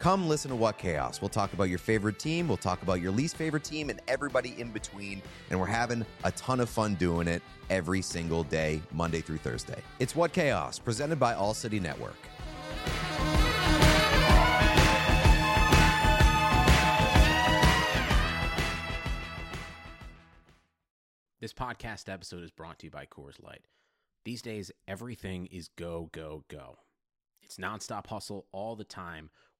come listen to What Chaos. We'll talk about your favorite team, we'll talk about your least favorite team, and everybody in between. And we're having a ton of fun doing it every single day, Monday through Thursday. It's What Chaos, presented by All City Network. This podcast episode is brought to you by Coors Light. These days, everything is go, go, go. It's nonstop hustle all the time.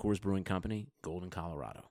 Coors Brewing Company, Golden, Colorado.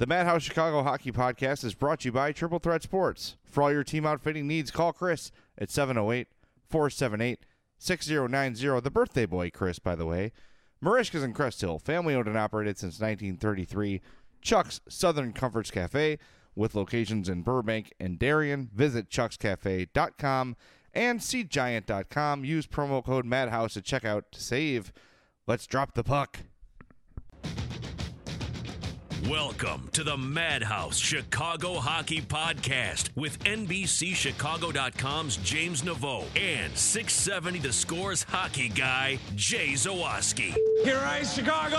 The Madhouse Chicago Hockey Podcast is brought to you by Triple Threat Sports. For all your team outfitting needs, call Chris at 708 478 6090. The birthday boy, Chris, by the way. Merichka's in Crest Hill, family owned and operated since 1933. Chuck's Southern Comforts Cafe with locations in Burbank and Darien. Visit chuckscafe.com and seatgiant.com. Use promo code MADHOUSE at checkout to save. Let's drop the puck. Welcome to the Madhouse Chicago Hockey Podcast with NBCChicago.com's James Neveau and 670 The Scores hockey guy, Jay Zawaski. Here Ice Chicago!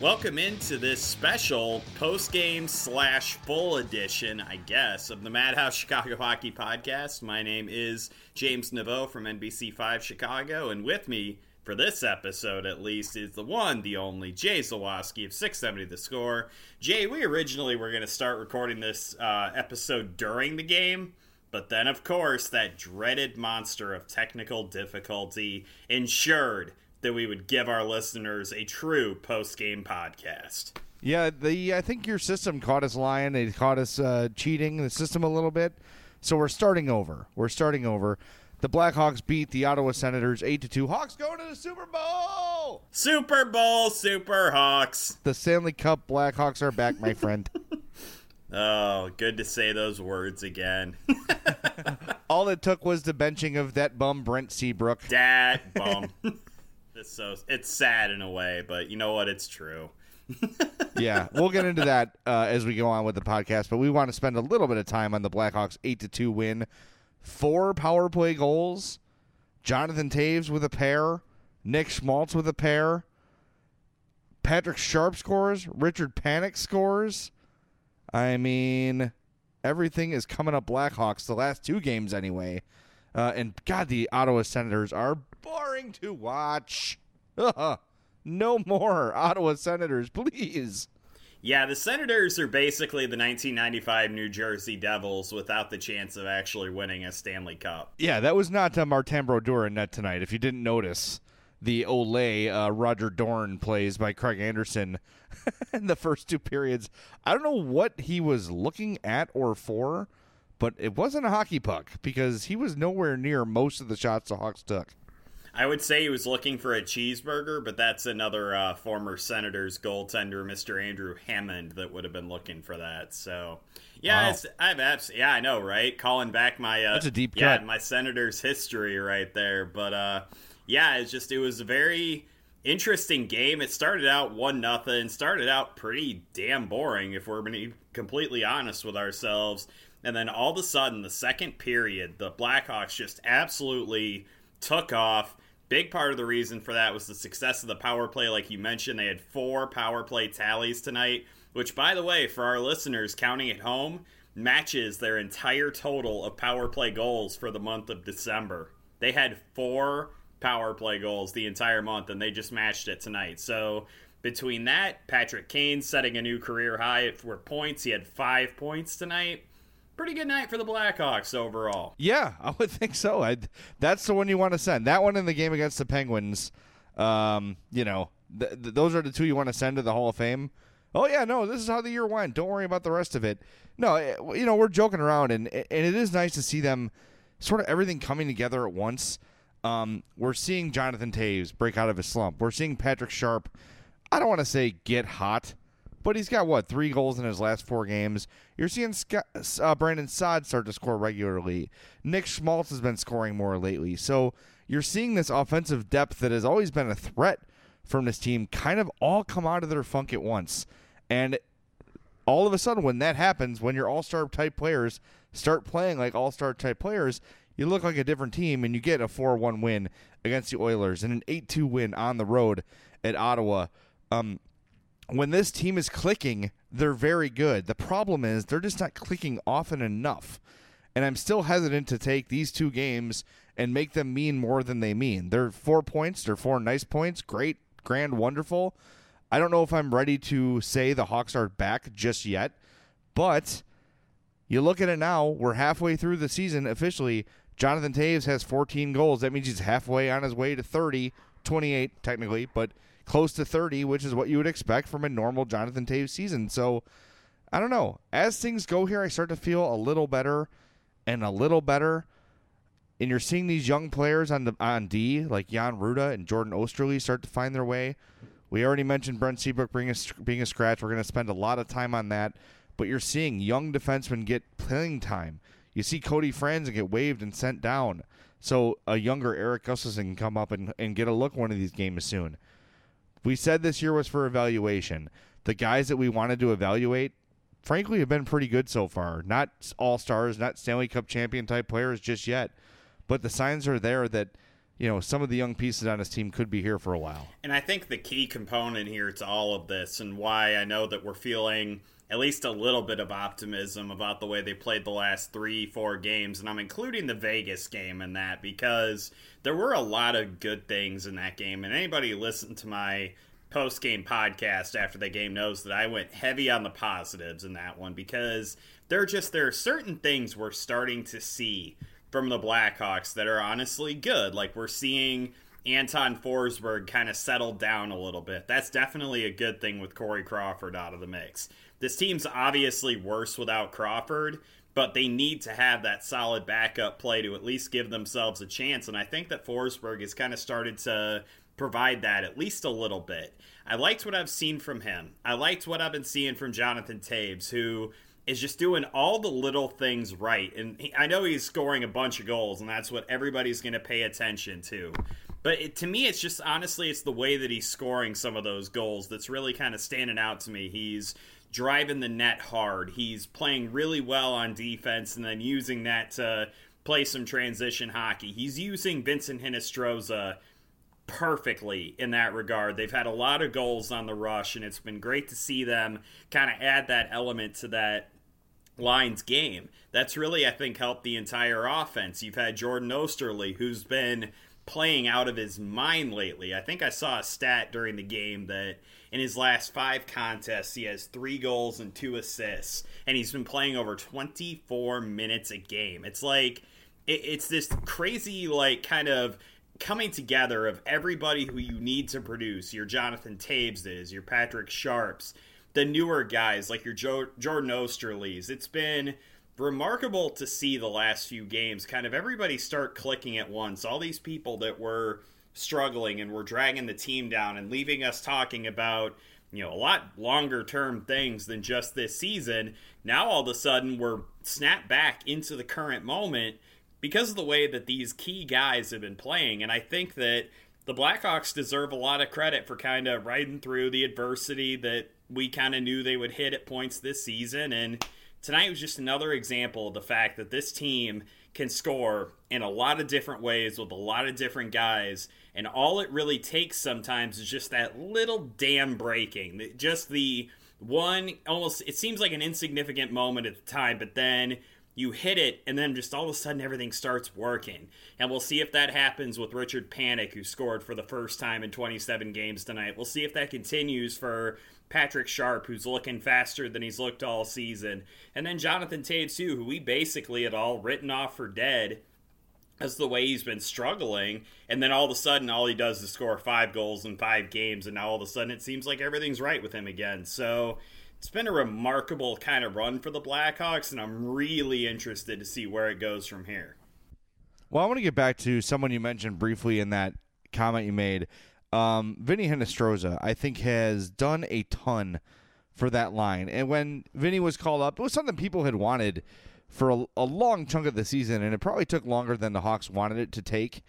Welcome into this special post-game slash full edition, I guess, of the Madhouse Chicago Hockey Podcast. My name is James Neveau from NBC5 Chicago, and with me for this episode at least is the one, the only Jay Zawaski of 670 The Score. Jay, we originally were going to start recording this uh, episode during the game, but then, of course, that dreaded monster of technical difficulty ensured that we would give our listeners a true post game podcast. Yeah, the I think your system caught us lying. It caught us uh, cheating the system a little bit. So we're starting over. We're starting over. The Blackhawks beat the Ottawa Senators eight to two. Hawks going to the Super Bowl. Super Bowl, Super Hawks. The Stanley Cup Blackhawks are back, my friend. oh, good to say those words again. All it took was the benching of that bum Brent Seabrook. That bum. it's so it's sad in a way, but you know what? It's true. yeah, we'll get into that uh, as we go on with the podcast. But we want to spend a little bit of time on the Blackhawks eight to two win. Four power play goals. Jonathan Toews with a pair. Nick Schmaltz with a pair. Patrick Sharp scores. Richard Panik scores. I mean, everything is coming up Blackhawks the last two games anyway. Uh, and God, the Ottawa Senators are boring to watch. no more Ottawa Senators, please. Yeah, the Senators are basically the 1995 New Jersey Devils without the chance of actually winning a Stanley Cup. Yeah, that was not uh, Martin Brodeur in net tonight. If you didn't notice, the Olay uh, Roger Dorn plays by Craig Anderson in the first two periods. I don't know what he was looking at or for, but it wasn't a hockey puck because he was nowhere near most of the shots the Hawks took. I would say he was looking for a cheeseburger, but that's another uh, former Senators goaltender, Mr. Andrew Hammond, that would have been looking for that. So, yeah, Wow. I've abs- yeah, I know, right? Calling back my uh, That's a deep yeah, cut. my Senators history right there. But uh, yeah, it's just it was a very interesting game. It started out one nothing, started out pretty damn boring if we're being completely honest with ourselves. And then all of a sudden, the second period, the Blackhawks just absolutely took off. Big part of the reason for that was the success of the power play, like you mentioned. They had four power play tallies tonight, which, by the way, for our listeners counting at home, matches their entire total of power play goals for the month of December. They had four power play goals the entire month, and they just matched it tonight. So between that, Patrick Kane setting a new career high for points. He had five points tonight. Pretty good night for the Blackhawks overall. Yeah, I would think so. I, that's the one you want to send. That one in the game against the Penguins. Um, you know, th- th- those are the two you want to send to the Hall of Fame. Oh yeah, no, this is how the year went. Don't worry about the rest of it. No, eh, you know we're joking around, and and it is nice to see them sort of everything coming together at once. Um, we're seeing Jonathan Toews break out of his slump. We're seeing Patrick Sharp. I don't want to say get hot, but he's got what three goals in his last four games. You're seeing Scott, uh, Brandon Saad start to score regularly. Nick Schmaltz has been scoring more lately. So you're seeing this offensive depth that has always been a threat from this team kind of all come out of their funk at once. And all of a sudden, when that happens, when your all star type players start playing like all star type players, you look like a different team and you get a 4 1 win against the Oilers and an 8 2 win on the road at Ottawa. Um, when this team is clicking, they're very good. The problem is they're just not clicking often enough. And I'm still hesitant to take these two games and make them mean more than they mean. They're four points, they're four nice points, great, grand, wonderful. I don't know if I'm ready to say the Hawks are back just yet, but you look at it now, we're halfway through the season officially. Jonathan Toews has 14 goals. That means he's halfway on his way to 30, 28 technically, but close to 30, which is what you would expect from a normal Jonathan Toews season. So I don't know. As things go here, I start to feel a little better and a little better. And you're seeing these young players on the on D, like Jan Rutta and Jordan Oesterle, start to find their way. We already mentioned Brent Seabrook being a, being a scratch. We're going to spend a lot of time on that. But you're seeing young defensemen get playing time. You see Cody Franson get waived and sent down. So a younger Eric Gustafsson can come up and, and get a look one of these games soon. We said this year was for evaluation. The guys that we wanted to evaluate, frankly, have been pretty good so far. Not all stars, not Stanley Cup champion type players just yet. But the signs are there that, you know, some of the young pieces on his team could be here for a while. And I think the key component here to all of this and why I know that we're feeling at least a little bit of optimism about the way they played the last three, four games. And I'm including the Vegas game in that because there were a lot of good things in that game. And anybody who listened to my post game podcast after the game knows that I went heavy on the positives in that one because there are just there are certain things we're starting to see from the Blackhawks that are honestly good. Like we're seeing Anton Forsberg kind of settled down a little bit. That's definitely a good thing with Corey Crawford out of the mix. This team's obviously worse without Crawford, but they need to have that solid backup play to at least give themselves a chance. And I think that Forsberg has kind of started to provide that at least a little bit. I liked what I've seen from him. I liked what I've been seeing from Jonathan Toews, who is just doing all the little things right. And he, I know he's scoring a bunch of goals, and that's what everybody's going to pay attention to. But it, to me, it's just honestly, it's the way that he's scoring some of those goals that's really kind of standing out to me. He's driving the net hard. He's playing really well on defense, and then using that to play some transition hockey. He's using Vincent Hinostroza perfectly in that regard. They've had a lot of goals on the rush, and it's been great to see them kind of add that element to that Lions game. That's really, I think, helped the entire offense. You've had Jordan Oesterle, who's been playing out of his mind lately. I think I saw a stat during the game that in his last five contests, he has three goals and two assists, and he's been playing over 24 minutes a game. It's like, it, it's this crazy, like, kind of coming together of everybody who you need to produce your Jonathan Toews your Patrick Sharps, the newer guys like your jo- Jordan Oesterles. It's been remarkable to see the last few games. Kind of everybody start clicking at once. All these people that were struggling and were dragging the team down and leaving us talking about you know a lot longer term things than just this season now all of a sudden we're snapped back into the current moment because of the way that these key guys have been playing. And i think that the blackhawks deserve a lot of credit for kind of riding through the adversity that we kind of knew they would hit at points this season. And tonight was just another example of the fact that this team can score in a lot of different ways with a lot of different guys. And all it really takes sometimes is just that little damn breaking. Just the one, almost, it seems like an insignificant moment at the time, but then you hit it, and then just all of a sudden everything starts working. And we'll see if that happens with Richard Panik, who scored for the first time in 27 games tonight. We'll see if that continues for Patrick Sharp, who's looking faster than he's looked all season. And then Jonathan Toews, too, who we basically had all written off for dead as the way he's been struggling. And then all of a sudden, all he does is score five goals in five games. And now all of a sudden, it seems like everything's right with him again. So it's been a remarkable kind of run for the Blackhawks. And I'm really interested to see where it goes from here. Well, I want to get back to someone you mentioned briefly in that comment you made um, Vinny Hinostroza, I think, has done a ton for that line. And when Vinny was called up, it was something people had wanted for a, a long chunk of the season, and it probably took longer than the Hawks wanted it to take.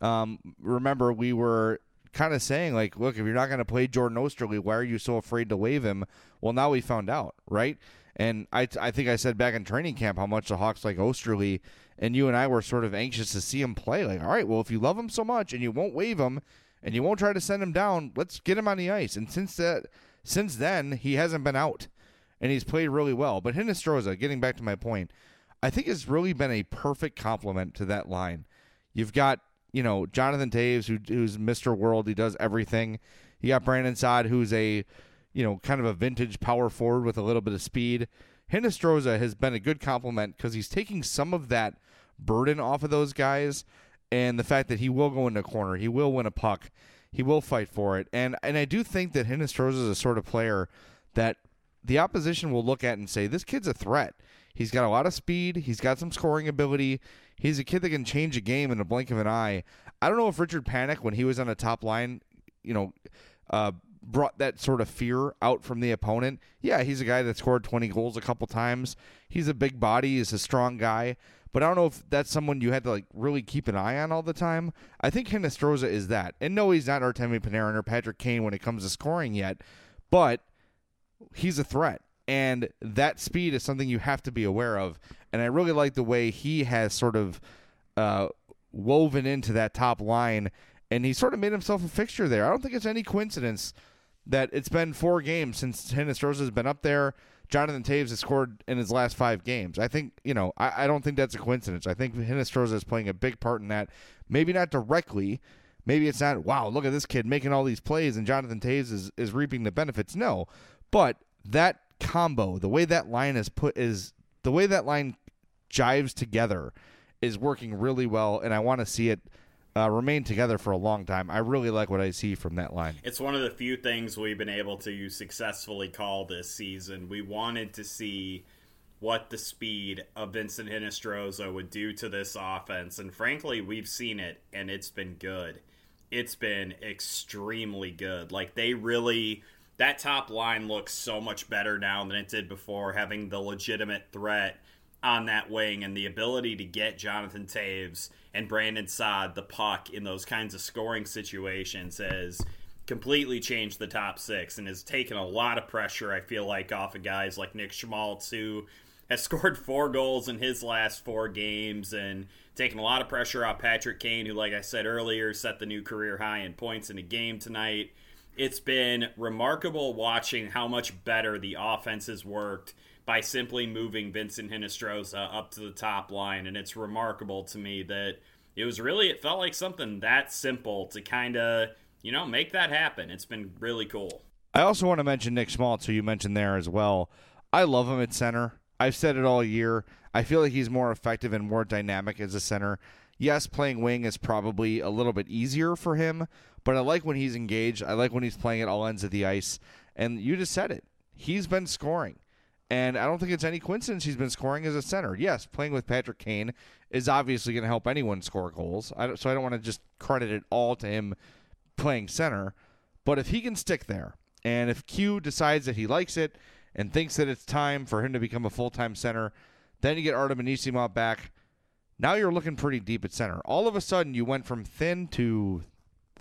Um, remember, we were kind of saying, like, look, if you're not going to play Jordan Oesterle, why are you so afraid to waive him? Well, now we found out, right? And I, I think I said back in training camp how much the Hawks like Oesterle, and you and I were sort of anxious to see him play. Like, all right, well, if you love him so much and you won't waive him – and you won't try to send him down, let's get him on the ice. And since that, since then, he hasn't been out, and he's played really well. But Hinostroza, getting back to my point, I think has really been a perfect complement to that line. You've got you know Jonathan Toews, who, who's Mr. World, he does everything. You got Brandon Saad, who's a you know kind of a vintage power forward with a little bit of speed. Hinostroza has been a good complement because he's taking some of that burden off of those guys and the fact that he will go into a corner, he will win a puck, he will fight for it, and and I do think that Hinostroza is a sort of player that the opposition will look at and say this kid's a threat. He's got a lot of speed. He's got some scoring ability. He's a kid that can change a game in a blink of an eye. I don't know if Richard Panik, when he was on the top line, you know, uh, brought that sort of fear out from the opponent. Yeah, he's a guy that scored 20 goals a couple times. He's a big body. He's a strong guy. But I don't know if that's someone you had to like really keep an eye on all the time. I think Hinostroza is that. And no, he's not Artemi Panarin or Patrick Kane when it comes to scoring yet, but he's a threat. And that speed is something you have to be aware of. And I really like the way he has sort of uh, woven into that top line. And he sort of made himself a fixture there. I don't think it's any coincidence that it's been four games since Hinostroza has been up there. Jonathan Toews has scored in his last five games. I think, you know, I, I don't think that's a coincidence. I think Hinostroza is playing a big part in that. Maybe not directly. Maybe it's not, wow, look at this kid making all these plays and Jonathan Toews is, is reaping the benefits. No. But that combo, the way that line is put is the way that line jives together is working really well and I want to see it uh, remain together for a long time. I really like what I see from that line. It's one of the few things we've been able to successfully call this season. We wanted to see what the speed of Vincent Hinostroza would do to this offense, and frankly, we've seen it, and it's been good. It's been extremely good. Like they really that top line looks so much better now than it did before, having the legitimate threat on that wing and the ability to get Jonathan Toews and Brandon Saad the puck in those kinds of scoring situations has completely changed the top six and has taken a lot of pressure, I feel like, off of guys like Nick Schmaltz, who has scored four goals in his last four games and taken a lot of pressure off Patrick Kane, who, like I said earlier, set the new career high in points in a game tonight. It's been remarkable watching how much better the offense has worked by simply moving Vincent Hinostroza up to the top line. And it's remarkable to me that it was really it felt like something that simple to kind of you know make that happen. It's been really cool. I also want to mention Nick Schmaltz, who you mentioned there as well. I love him at center. I've said it all year. I feel like he's more effective and more dynamic as a center. Yes, playing wing is probably a little bit easier for him, but I like when he's engaged. I like when he's playing at all ends of the ice. And you just said it. He's been scoring. And I don't think it's any coincidence he's been scoring as a center. Yes, playing with Patrick Kane is obviously going to help anyone score goals. I so I don't want to just credit it all to him playing center. But if he can stick there, and if Q decides that he likes it and thinks that it's time for him to become a full time center, then you get Artem Anisimov back. Now you're looking pretty deep at center. All of a sudden, you went from thin to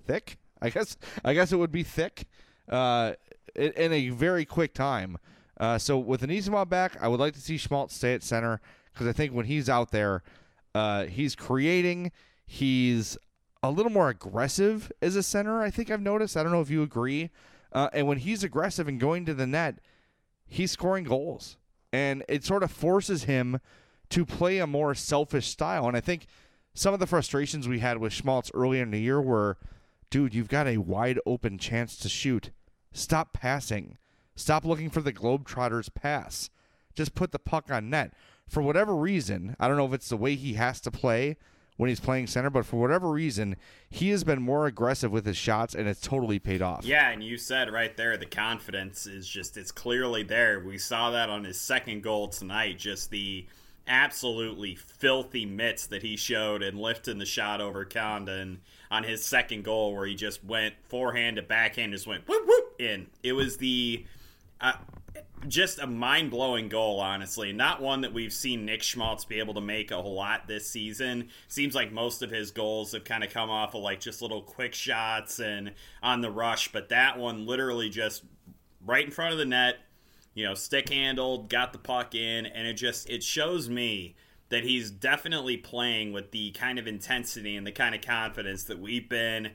thick. I guess I guess it would be thick uh, in, in a very quick time. Uh, so with Anisimov back, I would like to see Schmaltz stay at center because I think when he's out there, uh, he's creating. He's a little more aggressive as a center. I think I've noticed. I don't know if you agree. Uh, and when he's aggressive and going to the net, he's scoring goals, and it sort of forces him to play a more selfish style. And I think some of the frustrations we had with Schmaltz earlier in the year were, dude, you've got a wide open chance to shoot. Stop passing. Stop looking for the Globetrotters pass. Just put the puck on net. For whatever reason, I don't know if it's the way he has to play when he's playing center, but for whatever reason, he has been more aggressive with his shots and it's totally paid off. Yeah, and you said right there the confidence is just it's clearly there. We saw that on his second goal tonight, just the absolutely filthy mitts that he showed and lifting the shot over Condon on his second goal where he just went forehand to backhand just went whoop whoop in. It was the just a mind blowing goal, honestly. Not one that we've seen Nick Schmaltz be able to make a whole lot this season. Seems like most of his goals have kind of come off of like just little quick shots and on the rush, but that one literally just right in front of the net, you know, stick handled, got the puck in, and it just it shows me that he's definitely playing with the kind of intensity and the kind of confidence that we've been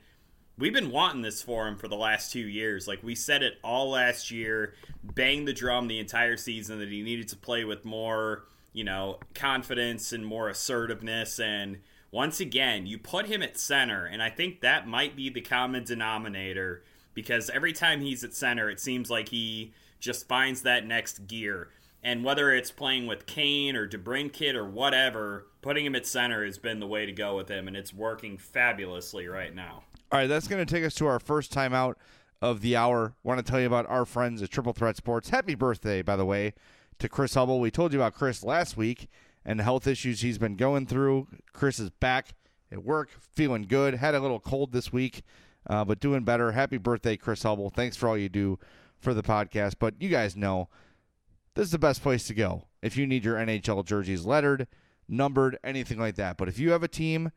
we've been wanting this for him for the last two years. Like we said it all last year, banged the drum the entire season that he needed to play with more, you know, confidence and more assertiveness. And once again, you put him at center, and I think that might be the common denominator because every time he's at center, it seems like he just finds that next gear. And whether it's playing with Kane or DeBrincat or whatever, putting him at center has been the way to go with him, and it's working fabulously right now. All right, that's going to take us to our first time out of the hour. Want to tell you about our friends at Triple Threat Sports. Happy birthday, by the way, to Chris Hubble. We told you about Chris last week and the health issues he's been going through. Chris is back at work, feeling good. Had a little cold this week, uh, but doing better. Happy birthday, Chris Hubble. Thanks for all you do for the podcast. But you guys know this is the best place to go if you need your NHL jerseys lettered, numbered, anything like that. But if you have a team,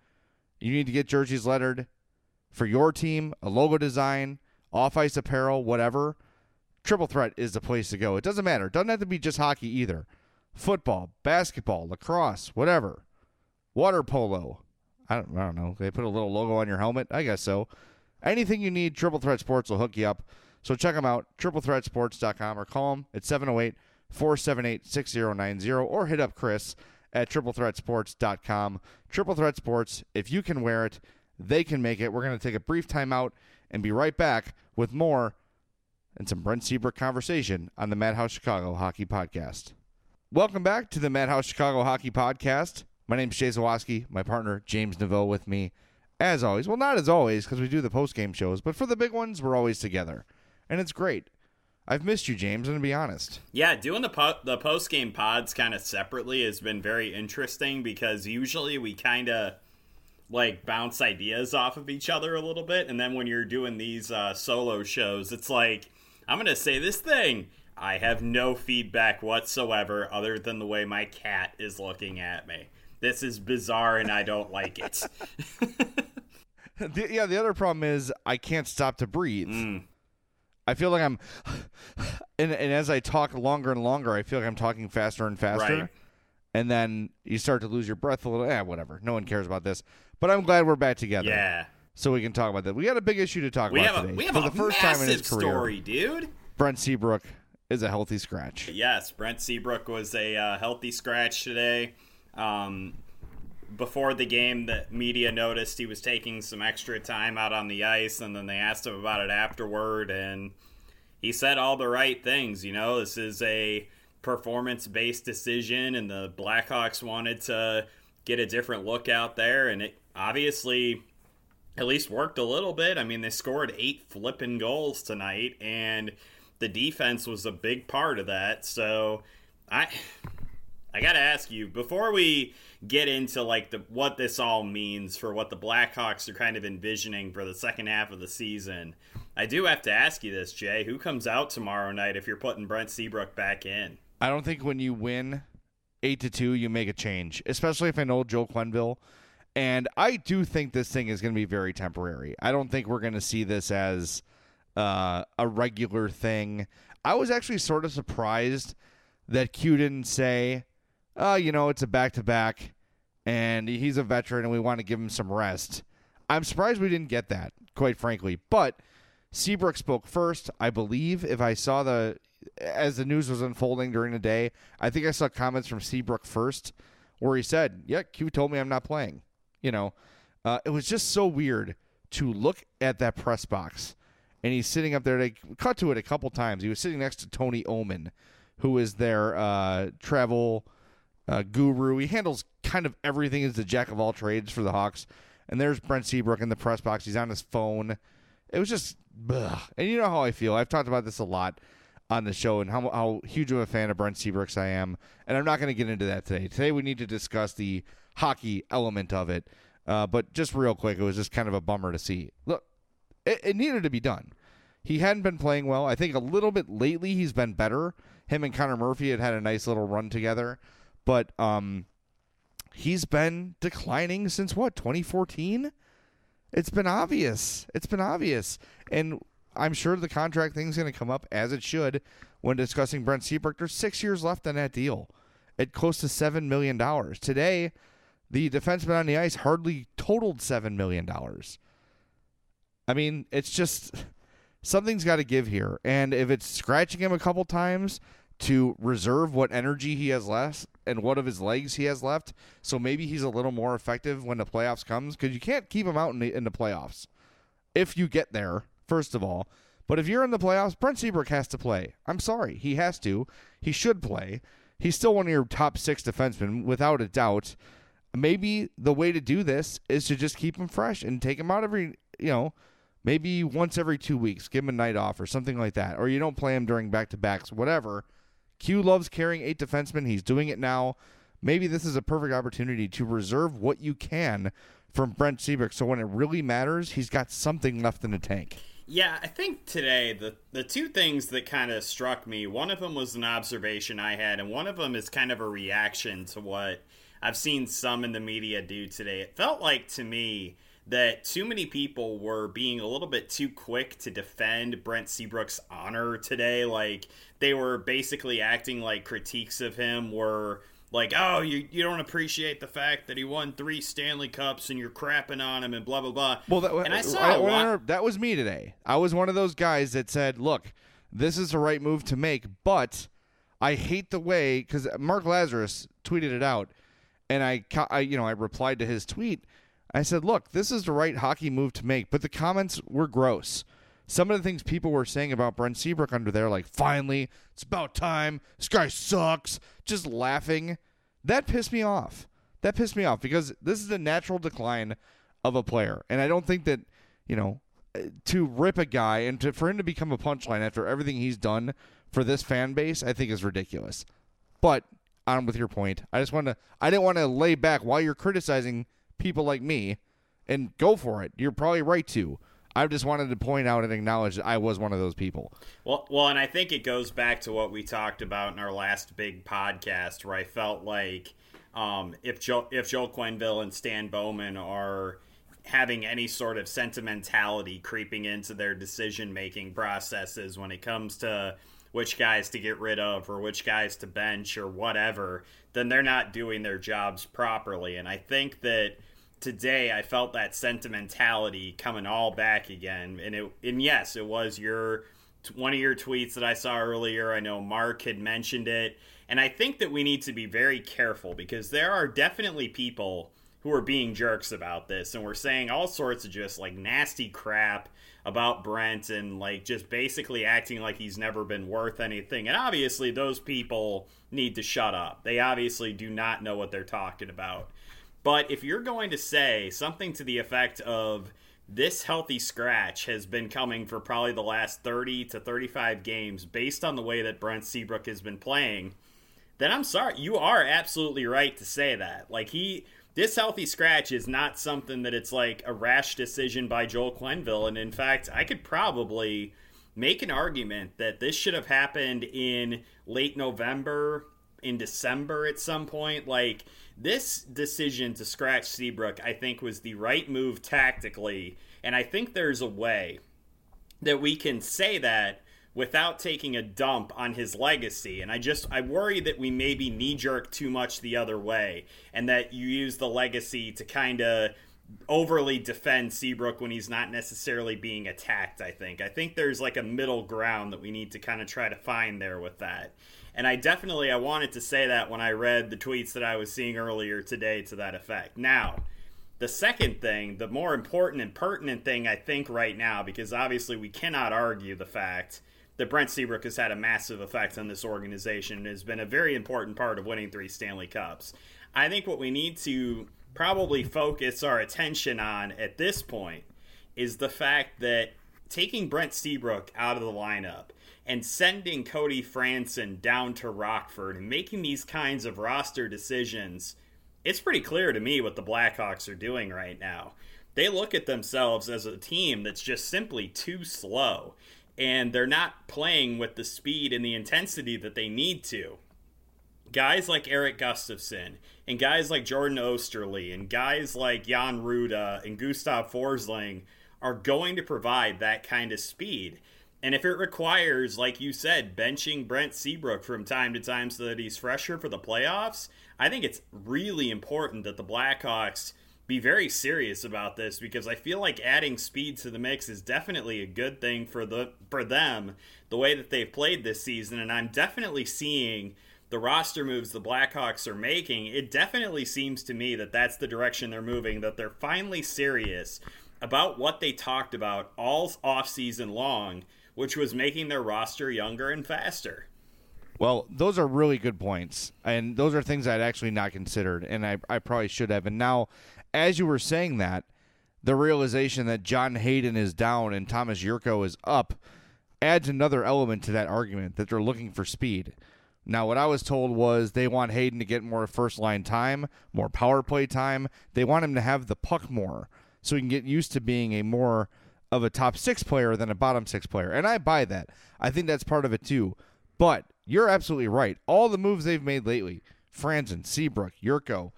you need to get jerseys lettered for your team, a logo design, off ice apparel, whatever, Triple Threat is the place to go. It doesn't matter. It doesn't have to be just hockey either. Football, basketball, lacrosse, whatever. Water polo. I don't, I don't know. They put a little logo on your helmet? I guess so. Anything you need, Triple Threat Sports will hook you up. So check them out, triplethreatsports.com, or call them at 708 478 6090, or hit up Chris at triplethreatsports.com. Triple Threat Sports, if you can wear it, they can make it. We're going to take a brief timeout and be right back with more and some Brent Seabrook conversation on the Madhouse Chicago Hockey Podcast. Welcome back to the Madhouse Chicago Hockey Podcast. My name is Jay Zawaski, my partner James Neveau with me. As always, well, not as always because we do the post game shows, but for the big ones, we're always together, and it's great. I've missed you, James, and to be honest. Yeah, doing the po- the post game pods kind of separately has been very interesting because usually we kind of like bounce ideas off of each other a little bit, and then when you're doing these uh, solo shows, it's like I'm gonna say this thing. I have no feedback whatsoever other than the way my cat is looking at me. This is bizarre and I don't like it. the, yeah, the other problem is I can't stop to breathe. Mm. I feel like I'm, and, and as I talk longer and longer, I feel like I'm talking faster and faster. Right. And then you start to lose your breath a little. Eh, whatever. No one cares about this. But I'm glad we're back together. Yeah. So we can talk about that. We got a big issue to talk We about have a, today. we have For a the first time in his career, story, dude. Brent Seabrook is a healthy scratch. Yes, Brent Seabrook was a uh, healthy scratch today. Um, before the game the media noticed he was taking some extra time out on the ice, and then they asked him about it afterward, and he said all the right things. You know, this is a performance based decision, and the Blackhawks wanted to get a different look out there, and it obviously at least worked a little bit. I mean, they scored eight flipping goals tonight, and the defense was a big part of that. So I I got to ask you before we get into like the what this all means for what the Blackhawks are kind of envisioning for the second half of the season. I do have to ask you this, Jay. Who comes out tomorrow night if you're putting Brent Seabrook back in? I don't think when you win eight to two, you make a change, especially if I know Joe Quenneville. And I do think this thing is going to be very temporary. I don't think we're going to see this as uh, a regular thing. I was actually sort of surprised that Q didn't say, oh, you know, it's a back to back and he's a veteran and we want to give him some rest. I'm surprised we didn't get that, quite frankly. But Seabrook spoke first, I believe. If I saw the, as the news was unfolding during the day, I think I saw comments from Seabrook first where he said, Yeah, Q told me I'm not playing. You know, uh, it was just so weird to look at that press box. And he's sitting up there. They cut to it a couple times. He was sitting next to Tony Ommen, who is their uh, travel uh, guru. He handles kind of everything as the jack of all trades for the Hawks. And there's Brent Seabrook in the press box. He's on his phone. It was just, ugh. and you know how I feel. I've talked about this a lot on the show and how, how huge of a fan of Brent Seabrooks I am. And I'm not going to get into that today. Today we need to discuss the hockey element of it. Uh, but just real quick, it was just kind of a bummer to see. Look, it, it needed to be done. He hadn't been playing well. I think a little bit lately he's been better. Him and Connor Murphy had had a nice little run together but um, he's been declining since what 2014. It's been obvious. It's been obvious, and I'm sure the contract thing's going to come up as it should when discussing Brent Seabrook. There's six years left on that deal, at close to seven million dollars. Today, the defenseman on the ice hardly totaled seven million dollars. I mean, it's just something's got to give here, and if it's scratching him a couple times to reserve what energy he has left and what of his legs he has left. So maybe he's a little more effective when the playoffs comes because you can't keep him out in the, in the playoffs if you get there. First of all, but if you're in the playoffs, Brent Seabrook has to play. I'm sorry, he has to. He should play. He's still one of your top six defensemen without a doubt. Maybe the way to do this is to just keep him fresh and take him out every you know maybe once every two weeks, give him a night off or something like that, or you don't play him during back to backs, whatever Q loves carrying eight defensemen. He's doing it now. Maybe this is a perfect opportunity to reserve what you can from Brent Seabrook. So when it really matters, he's got something left in the tank. Yeah, I think today the the two things that kind of struck me, one of them was an observation I had, and one of them is kind of a reaction to what I've seen some in the media do today. It felt like to me that too many people were being a little bit too quick to defend Brent Seabrook's honor today. Like they were basically acting like critiques of him were like, oh, you, you don't appreciate the fact that he won three Stanley Cups and you're crapping on him and blah blah blah. Well, that, and I uh, saw I, lot- that was me today. I was one of those guys that said, look, this is the right move to make, but I hate the way because Mark Lazerus tweeted it out, and I, I you know I replied to his tweet I said, look, this is the right hockey move to make, but the comments were gross. Some of the things people were saying about Brent Seabrook under there, like, finally, it's about time, this guy sucks, just laughing, that pissed me off. That pissed me off because this is the natural decline of a player. And I don't think that, you know, uh, to rip a guy and to, for him to become a punchline after everything he's done for this fan base, I think is ridiculous. But on with your point. I just want to, I didn't want to lay back while you're criticizing people like me and go for it. You're probably right to. I just wanted to point out and acknowledge that I was one of those people. Well, well, and I think it goes back to what we talked about in our last big podcast, where I felt like um, if Joe, if Joel Quenneville and Stan Bowman are having any sort of sentimentality creeping into their decision making processes when it comes to which guys to get rid of or which guys to bench or whatever, then they're not doing their jobs properly. And I think that today I felt that sentimentality coming all back again. And it and yes, it was your one of your tweets that I saw earlier. I know Mark had mentioned it, and I think that we need to be very careful because there are definitely people who are being jerks about this and we're saying all sorts of just like nasty crap about Brent and like just basically acting like he's never been worth anything. And obviously, those people need to shut up. They obviously do not know what they're talking about. But if you're going to say something to the effect of, this healthy scratch has been coming for probably the last 30 to 35 games based on the way that Brent Seabrook has been playing, then I'm sorry. You are absolutely right to say that. Like, he this healthy scratch is not something that it's like a rash decision by Joel Quenneville. And in fact, I could probably make an argument that this should have happened in late November, in December at some point. Like, this decision to scratch Seabrook, I think, was the right move tactically. And I think there's a way that we can say that without taking a dump on his legacy. And I just I worry that we maybe knee jerk too much the other way and that you use the legacy to kind of overly defend Seabrook when he's not necessarily being attacked, I think. I think there's like a middle ground that we need to kind of try to find there with that. And I definitely I wanted to say that when I read the tweets that I was seeing earlier today to that effect. Now, the second thing, the more important and pertinent thing I think right now because obviously we cannot argue the fact that Brent Seabrook has had a massive effect on this organization and has been a very important part of winning three Stanley Cups. I think what we need to probably focus our attention on at this point is the fact that taking Brent Seabrook out of the lineup and sending Cody Franson down to Rockford and making these kinds of roster decisions, it's pretty clear to me what the Blackhawks are doing right now. They look at themselves as a team that's just simply too slow and they're not playing with the speed and the intensity that they need to. Guys like Eric Gustafsson and guys like Jordan Oesterle and guys like Jan Rutta and Gustav Forsling are going to provide that kind of speed. And if it requires, like you said, benching Brent Seabrook from time to time so that he's fresher for the playoffs, I think it's really important that the Blackhawks – be very serious about this because I feel like adding speed to the mix is definitely a good thing for the for them the way that they've played this season and I'm definitely seeing the roster moves the Blackhawks are making it definitely seems to me that that's the direction they're moving that they're finally serious about what they talked about all off season long which was making their roster younger and faster. Well, those are really good points. And those are things I'd actually not considered. And I, I probably should have. And now as you were saying that, the realization that John Hayden is down and Tomas Jurco is up adds another element to that argument that they're looking for speed. Now, what I was told was they want Hayden to get more first line time, more power play time. They want him to have the puck more so he can get used to being a more of a top six player than a bottom six player. And I buy that. I think that's part of it too. But you're absolutely right. All the moves they've made lately Franson, Seabrook, Jurco,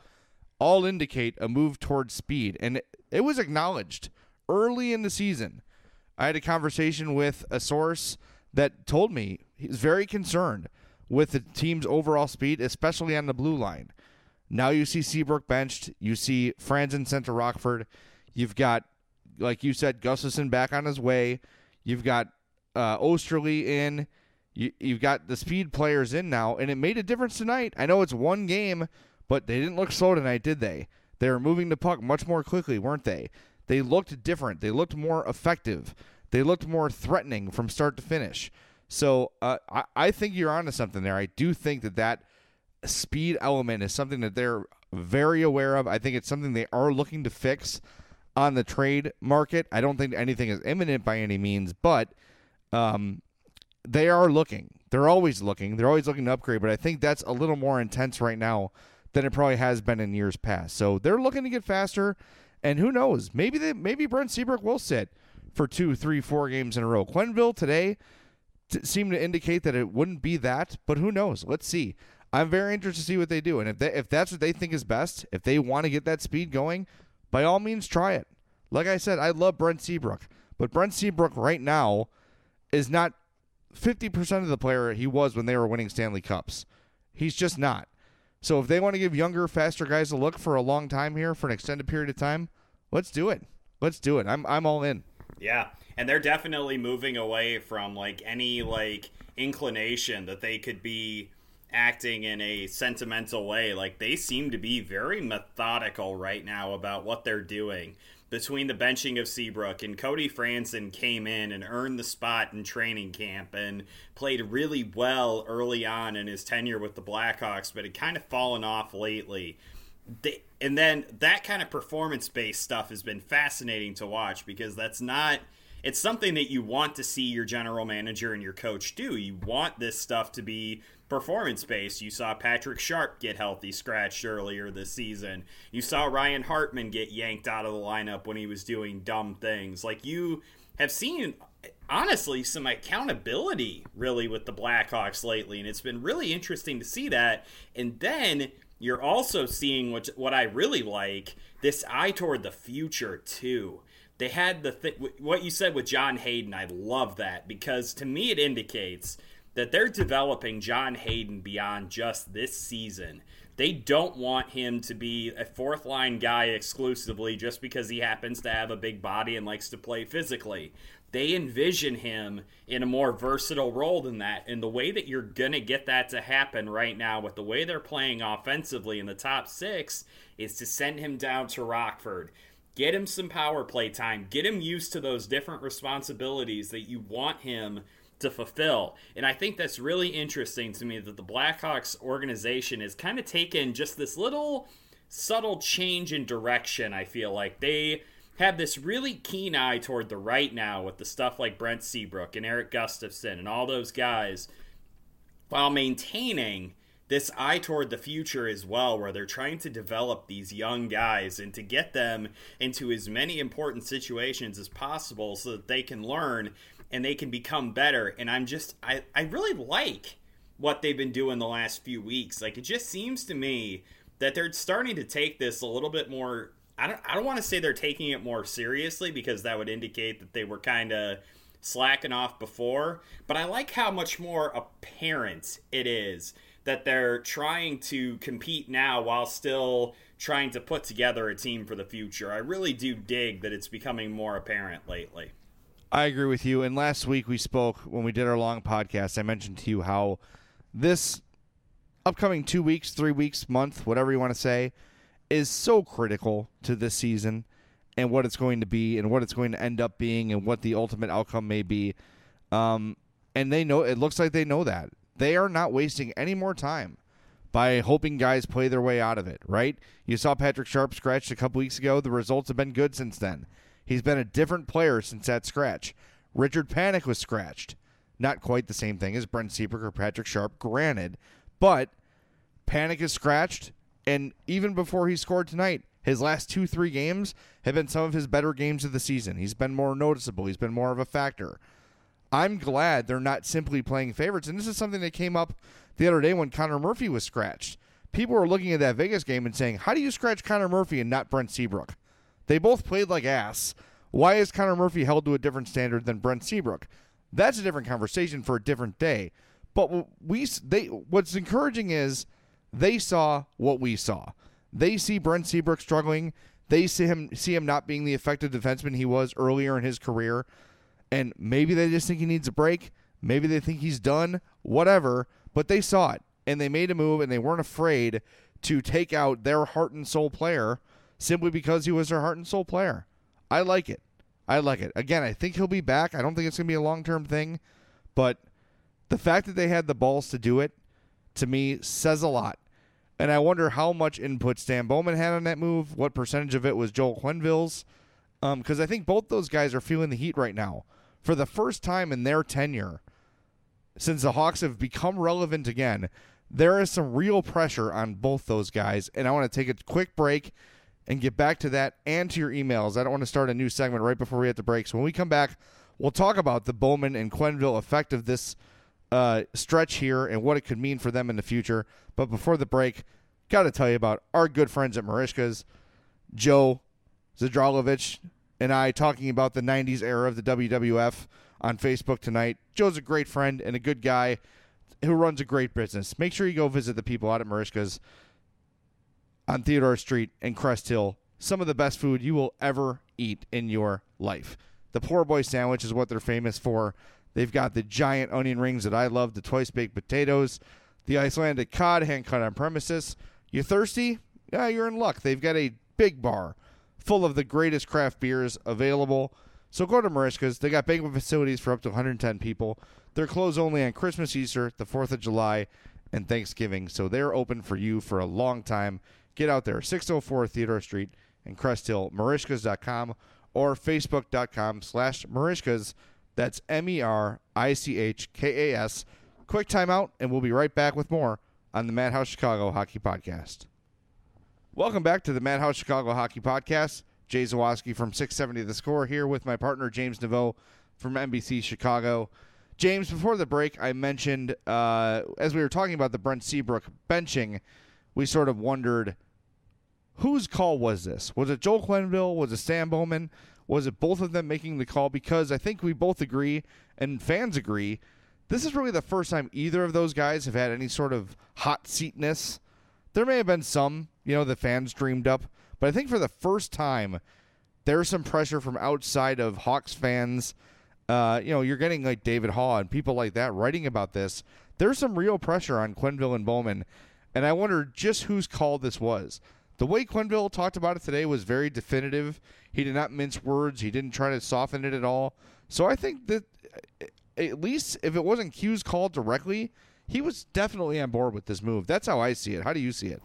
all indicate a move towards speed. And it was acknowledged early in the season. I had a conversation with a source that told me he's very concerned with the team's overall speed, especially on the blue line. Now you see Seabrook benched. You see Franson sent to Rockford. You've got, like you said, Gustafsson back on his way. You've got uh, Oesterle in. You, you've got the speed players in now, and it made a difference tonight. I know it's one game, but they didn't look slow tonight, did they? They were moving the puck much more quickly, weren't they? They looked different. They looked more effective. They looked more threatening from start to finish. So uh, I, I think you're onto something there. I do think that that speed element is something that they're very aware of. I think it's something they are looking to fix on the trade market. I don't think anything is imminent by any means, but um, they are looking. They're always looking. They're always looking to upgrade, but I think that's a little more intense right now than it probably has been in years past. So they're looking to get faster, and who knows? Maybe they maybe Brent Seabrook will sit for two, three, four games in a row. Quenneville today t- seemed to indicate that it wouldn't be that, but who knows? Let's see. I'm very interested to see what they do, and if they, if that's what they think is best, if they want to get that speed going, by all means try it. Like I said, I love Brent Seabrook, but Brent Seabrook right now is not 50% of the player he was when they were winning Stanley Cups. He's just not. So if they want to give younger, faster guys a look for a long time here, for an extended period of time, let's do it. Let's do it. I'm I'm all in. Yeah, and they're definitely moving away from like any like inclination that they could be acting in a sentimental way. Like they seem to be very methodical right now about what they're doing. Between the benching of Seabrook and Cody Franson came in and earned the spot in training camp and played really well early on in his tenure with the Blackhawks, but had kind of fallen off lately. They, and then that kind of performance based stuff has been fascinating to watch because that's not it's something that you want to see your general manager and your coach do. You want this stuff to be performance based. You saw Patrick Sharp get healthy scratched earlier this season. You saw Ryan Hartman get yanked out of the lineup when he was doing dumb things. Like you have seen honestly some accountability really with the Blackhawks lately and it's been really interesting to see that. And then you're also seeing what what I really like this eye toward the future too. They had the th- what you said with John Hayden. I love that because to me it indicates that they're developing John Hayden beyond just this season. They don't want him to be a fourth line guy exclusively just because he happens to have a big body and likes to play physically. They envision him in a more versatile role than that. And the way that you're going to get that to happen right now with the way they're playing offensively in the top six is to send him down to Rockford. Get him some power play time. Get him used to those different responsibilities that you want him to fulfill. And I think that's really interesting to me that the Blackhawks organization has kind of taken just this little subtle change in direction. I feel like they have this really keen eye toward the right now with the stuff like Brent Seabrook and Eric Gustafsson and all those guys while maintaining this eye toward the future as well, where they're trying to develop these young guys and to get them into as many important situations as possible so that they can learn and they can become better. And I'm just, I, I really like what they've been doing the last few weeks. Like, it just seems to me that they're starting to take this a little bit more. I don't, I don't want to say they're taking it more seriously because that would indicate that they were kind of slacking off before. But I like how much more apparent it is that they're trying to compete now while still trying to put together a team for the future. I really do dig that it's becoming more apparent lately. I agree with you. And last week we spoke when we did our long podcast. I mentioned to you how this upcoming two weeks, three weeks, month, whatever you want to say, is so critical to this season and what it's going to be and what it's going to end up being and what the ultimate outcome may be. Um, and they know it looks like they know that they are not wasting any more time by hoping guys play their way out of it, right? You saw Patrick Sharp scratched a couple weeks ago. The results have been good since then. He's been a different player since that scratch. Richard Panik was scratched. Not quite the same thing as Brent Seabrook or Patrick Sharp, granted, but Panik is scratched, and even before he scored tonight, his last two, three games have been some of his better games of the season. He's been more noticeable. He's been more of a factor. I'm glad they're not simply playing favorites. And this is something that came up the other day when Connor Murphy was scratched. People were looking at that Vegas game and saying, How do you scratch Connor Murphy and not Brent Seabrook? They both played like ass. Why is Connor Murphy held to a different standard than Brent Seabrook? That's a different conversation for a different day. But we they what's encouraging is they saw what we saw. They see Brent Seabrook struggling. They see him see him not being the effective defenseman he was earlier in his career and maybe they just think he needs a break. Maybe they think he's done, whatever. But they saw it and they made a move and they weren't afraid to take out their heart and soul player simply because he was their heart and soul player. I like it. I like it. Again, I think he'll be back. I don't think it's going to be a long term thing, but the fact that they had the balls to do it to me says a lot. And I wonder how much input Stan Bowman had on that move. What percentage of it was Joel Quenneville's. Because um, I think both those guys are feeling the heat right now for the first time in their tenure, since the Hawks have become relevant again, there is some real pressure on both those guys. And I want to take a quick break and get back to that and to your emails. I don't want to start a new segment right before we hit the break. So when we come back, we'll talk about the Bowman and Quenneville effect of this uh, stretch here and what it could mean for them in the future. But before the break, got to tell you about our good friends at Merichka's, Joe Zdralovic, and I talking about the 90s era of the WWF on Facebook tonight. Joe's a great friend and a good guy who runs a great business. Make sure you go visit the people out at Merichka's on Theodore Street in Crest Hill. Some of the best food you will ever eat in your life. The poor boy sandwich is what they're famous for. They've got the giant onion rings that I love, the twice baked potatoes, the Icelandic cod hand cut on premises. You thirsty? Yeah, you're in luck. They've got a big bar full of the greatest craft beers available. So go to Merichka's. They got banquet facilities for up to 110 people. They're closed only on Christmas, Easter, the 4th of July, and Thanksgiving. So they're open for you for a long time. Get out there, 604 Theodore Street in Crest Hill, merichkas.com or facebook.com slash marishkas. That's M E R I C H K A S. Quick timeout, and we'll be right back with more on the Madhouse Chicago Hockey Podcast. Welcome back to the Madhouse Chicago Hockey Podcast. Jay Zawaski from 670 The Score here with my partner James Neveau from NBC Chicago. James, before the break, I mentioned uh, as we were talking about the Brent Seabrook benching, we sort of wondered whose call was this? Was it Joel Quenneville? Was it Stan Bowman? Was it both of them making the call? Because I think we both agree, and fans agree, this is really the first time either of those guys have had any sort of hot seatness. There may have been some, you know, the fans dreamed up, but I think for the first time, there's some pressure from outside of Hawks fans. Uh, you know, you're getting like David Haugh and people like that writing about this. There's some real pressure on Quenneville and Bowman, and I wonder just whose call this was. The way Quenneville talked about it today was very definitive. He did not mince words. He didn't try to soften it at all. So I think that at least if it wasn't Q's call directly, he was definitely on board with this move. That's how I see it. How do you see it?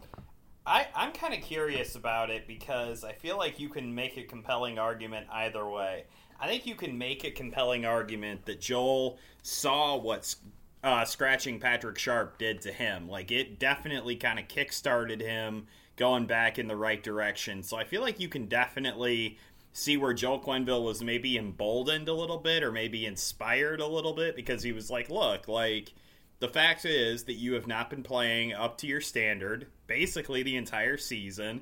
I, I'm kind of curious about it because I feel like you can make a compelling argument either way. I think you can make a compelling argument that Joel saw what uh, scratching Patrick Sharp did to him. Like, it definitely kind of kickstarted him going back in the right direction. So I feel like you can definitely see where Joel Quenneville was maybe emboldened a little bit or maybe inspired a little bit because he was like, look, like the fact is that you have not been playing up to your standard basically the entire season.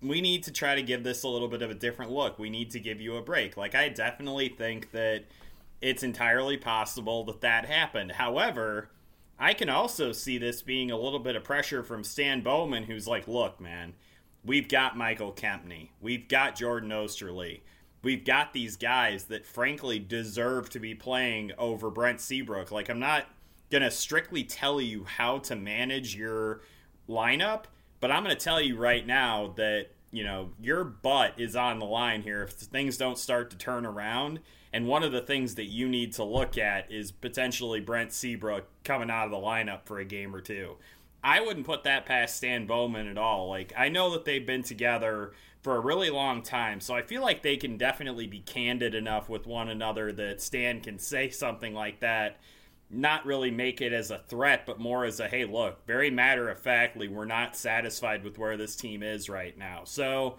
We need to try to give this a little bit of a different look. We need to give you a break. Like I definitely think that it's entirely possible that that happened. However, I can also see this being a little bit of pressure from Stan Bowman, who's like, look, man, we've got Michael Kempny, we've got Jordan Oesterle, we've got these guys that frankly deserve to be playing over Brent Seabrook. Like, I'm not to strictly tell you how to manage your lineup, but I'm going to tell you right now that, you know, your butt is on the line here if things don't start to turn around. And one of the things that you need to look at is potentially Brent Seabrook coming out of the lineup for a game or two. I wouldn't put that past Stan Bowman at all. Like, I know that they've been together for a really long time, so I feel like they can definitely be candid enough with one another that Stan can say something like that, not really make it as a threat, but more as a hey, look, very matter of factly, we're not satisfied with where this team is right now. So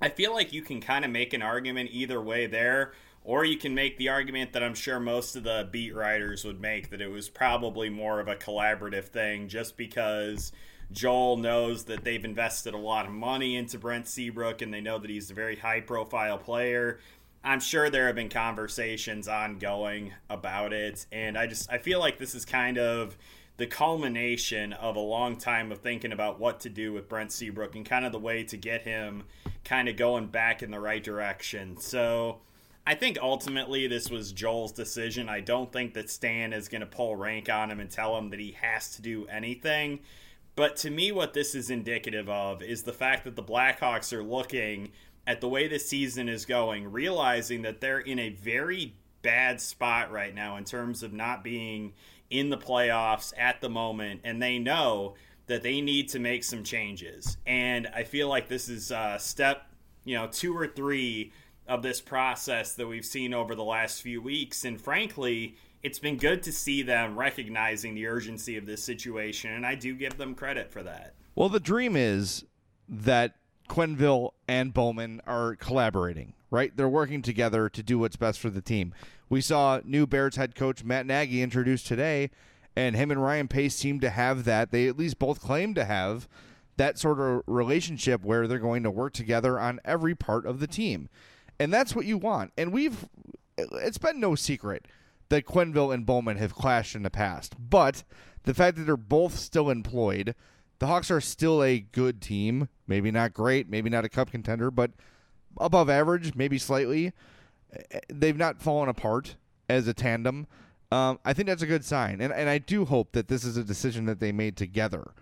I feel like you can kind of make an argument either way there. Or you can make the argument that I'm sure most of the beat writers would make that it was probably more of a collaborative thing just because Joel knows that they've invested a lot of money into Brent Seabrook and they know that he's a very high profile player. I'm sure there have been conversations ongoing about it and I just I feel like this is kind of the culmination of a long time of thinking about what to do with Brent Seabrook and kind of the way to get him kind of going back in the right direction. So I think ultimately this was Joel's decision. I don't think that Stan is going to pull rank on him and tell him that he has to do anything. But to me, what this is indicative of is the fact that the Blackhawks are looking at the way the season is going, realizing that they're in a very bad spot right now in terms of not being in the playoffs at the moment. And they know that they need to make some changes. And I feel like this is uh, step, you know, two or three of this process that we've seen over the last few weeks. And frankly, it's been good to see them recognizing the urgency of this situation, and I do give them credit for that. Well, the dream is that Quenneville and Bowman are collaborating, right? They're working together to do what's best for the team. We saw new Bears head coach Matt Nagy introduced today, and him and Ryan Pace seem to have that. They at least both claim to have that sort of relationship where they're going to work together on every part of the team. And that's what you want. And we've, it's been no secret that Quenneville and Bowman have clashed in the past. But the fact that they're both still employed, the Hawks are still a good team. Maybe not great, maybe not a cup contender, but above average, maybe slightly. They've not fallen apart as a tandem. Um, I think that's a good sign, and and I do hope that this is a decision that they made together.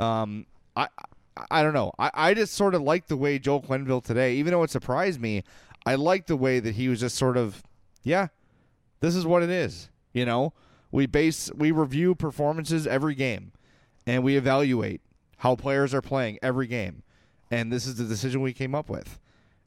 Um, I I don't know. I, I just sort of like the way Joel Quenneville today, even though it surprised me. I like the way that he was just sort of, yeah, this is what it is. You know, we base we review performances every game, and we evaluate how players are playing every game, and this is the decision we came up with.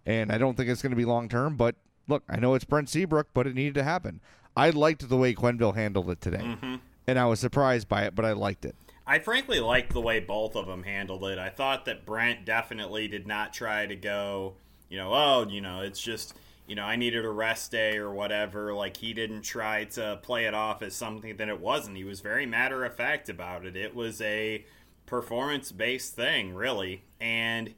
And I don't think it's going to be long term, but look, I know it's Brent Seabrook, but it needed to happen. I liked the way Quenneville handled it today, Mm-hmm. and I was surprised by it, but I liked it. I frankly liked the way both of them handled it. I thought that Brent definitely did not try to go, you know, oh, you know, it's just, you know, I needed a rest day or whatever. Like, he didn't try to play it off as something that it wasn't. He was very matter of fact about it. It was a performance based thing, really. And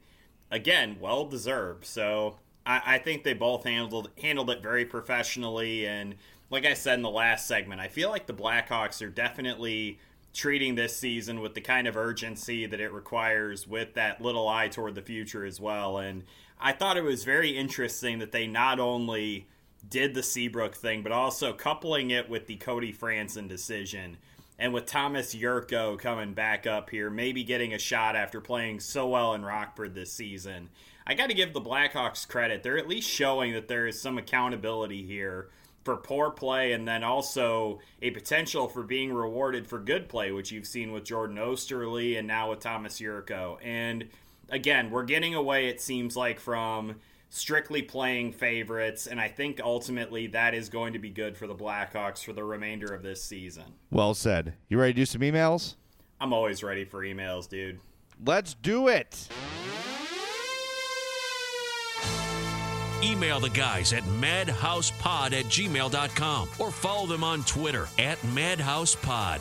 again, well deserved. So I, I think they both handled handled it very professionally and like I said in the last segment, I feel like the Blackhawks are definitely treating this season with the kind of urgency that it requires with that little eye toward the future as well. And I thought it was very interesting that they not only did the Seabrook thing, but also coupling it with the Cody Franson decision. And with Tomas Jurco coming back up here, maybe getting a shot after playing so well in Rockford this season. I got to give the Blackhawks credit. They're at least showing that there is some accountability here for poor play and then also a potential for being rewarded for good play, which you've seen with Jordan Oesterle and now with Tomas Jurco. And again, we're getting away, it seems like, from strictly playing favorites, and I think ultimately that is going to be good for the Blackhawks for the remainder of this season. Well said. You ready to do some emails? I'm always ready for emails, dude. Let's do it. Email the guys at madhousepod at gmail.com or follow them on Twitter at madhousepod.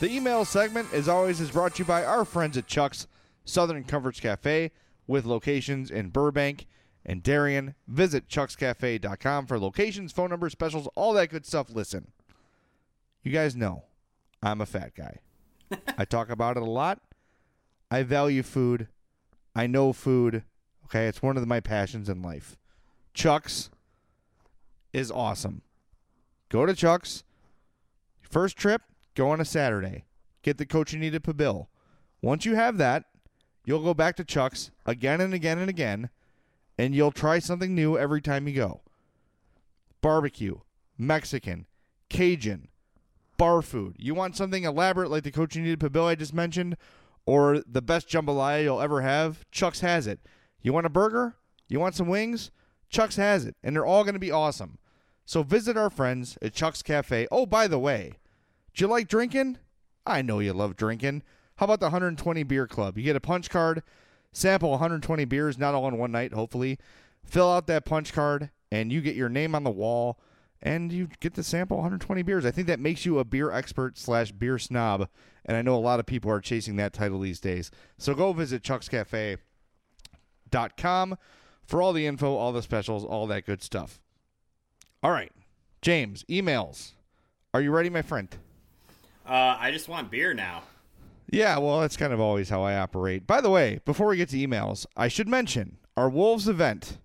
The email segment, as always, is brought to you by our friends at Chuck's Southern Comforts Cafe with locations in Burbank and Darien. Visit chuckscafe.com for locations, phone numbers, specials, all that good stuff. Listen, you guys know I'm a fat guy. I talk about it a lot. I value food. I know food. Okay, it's one of my passions in life. Chuck's is awesome. Go to Chuck's. First trip, go on a Saturday. Get the cochinita pibil. Once you have that, you'll go back to Chuck's again and again and again, and you'll try something new every time you go. Barbecue, Mexican, Cajun, bar food. You want something elaborate like the at Pabil I just mentioned, or the best jambalaya you'll ever have? Chuck's has it. You want a burger? You want some wings? Chuck's has it, and they're all going to be awesome. So visit our friends at Chuck's Cafe. Oh, by the way, do you like drinking? I know you love drinking. How about the 120 Beer Club? You get a punch card, sample 120 beers, not all in one night, hopefully. Fill out that punch card, and you get your name on the wall, and you get to sample 120 beers. I think that makes you a beer expert slash beer snob, and I know a lot of people are chasing that title these days. So go visit chuckscafe.com for all the info, all the specials, all that good stuff. All right, James, emails. Are you ready, my friend? Uh, I just want beer now. Yeah, well, that's kind of always how I operate. By the way, before we get to emails, I should mention our Wolves event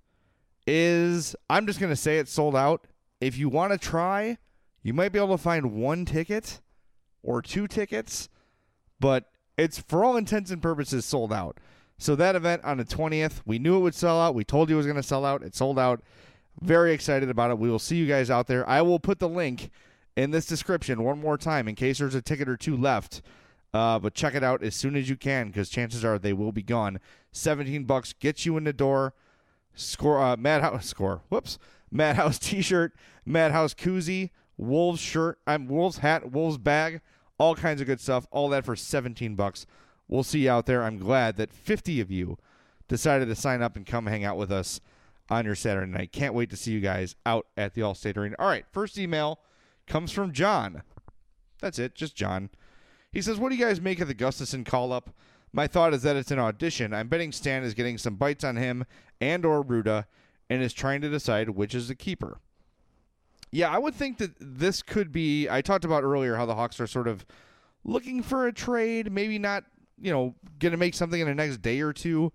is, I'm just going to say it's sold out. If you want to try, you might be able to find one ticket or two tickets, but it's for all intents and purposes sold out. So that event on the 20th, we knew it would sell out. We told you it was going to sell out. It sold out. Very excited about it. We will see you guys out there. I will put the link in this description one more time in case there's a ticket or two left. Uh, but check it out as soon as you can because chances are they will be gone. 17 bucks gets you in the door. Score uh, Madhouse score. Whoops. Madhouse t-shirt, Madhouse koozie, Wolves shirt, I'm Wolves hat, Wolves bag, all kinds of good stuff. All that for 17 bucks. We'll see you out there. I'm glad that 50 of you decided to sign up and come hang out with us on your Saturday night. Can't wait to see you guys out at the Allstate Arena. All right, first email comes from John. That's it, just John. He says, "What do you guys make of the Gustafsson call up? My thought is that it's an audition. I'm betting Stan is getting some bites on him and or Rutta and is trying to decide which is the keeper." Yeah, I would think that this could be. I talked about earlier how the Hawks are sort of looking for a trade, maybe not, you know, going to make something in the next day or two,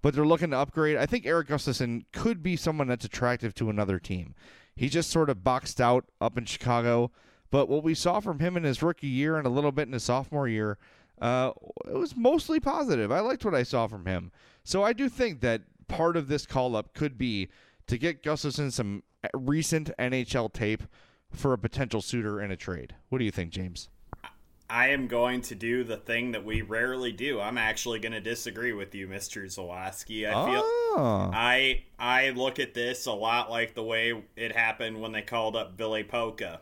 but they're looking to upgrade. I think Eric Gustafsson could be someone that's attractive to another team. He's just sort of boxed out up in Chicago, But what we saw from him in his rookie year and a little bit in his sophomore year, uh, it was mostly positive. I liked what I saw from him. So I do think that part of this call up could be to get Gustafsson some recent NHL tape for a potential suitor in a trade. What do you think, James? I am going to do the thing that we rarely do. I'm actually going to disagree with you, Mr. Zawaski. I feel Oh. I I look at this a lot like the way it happened when they called up Ville Pokka.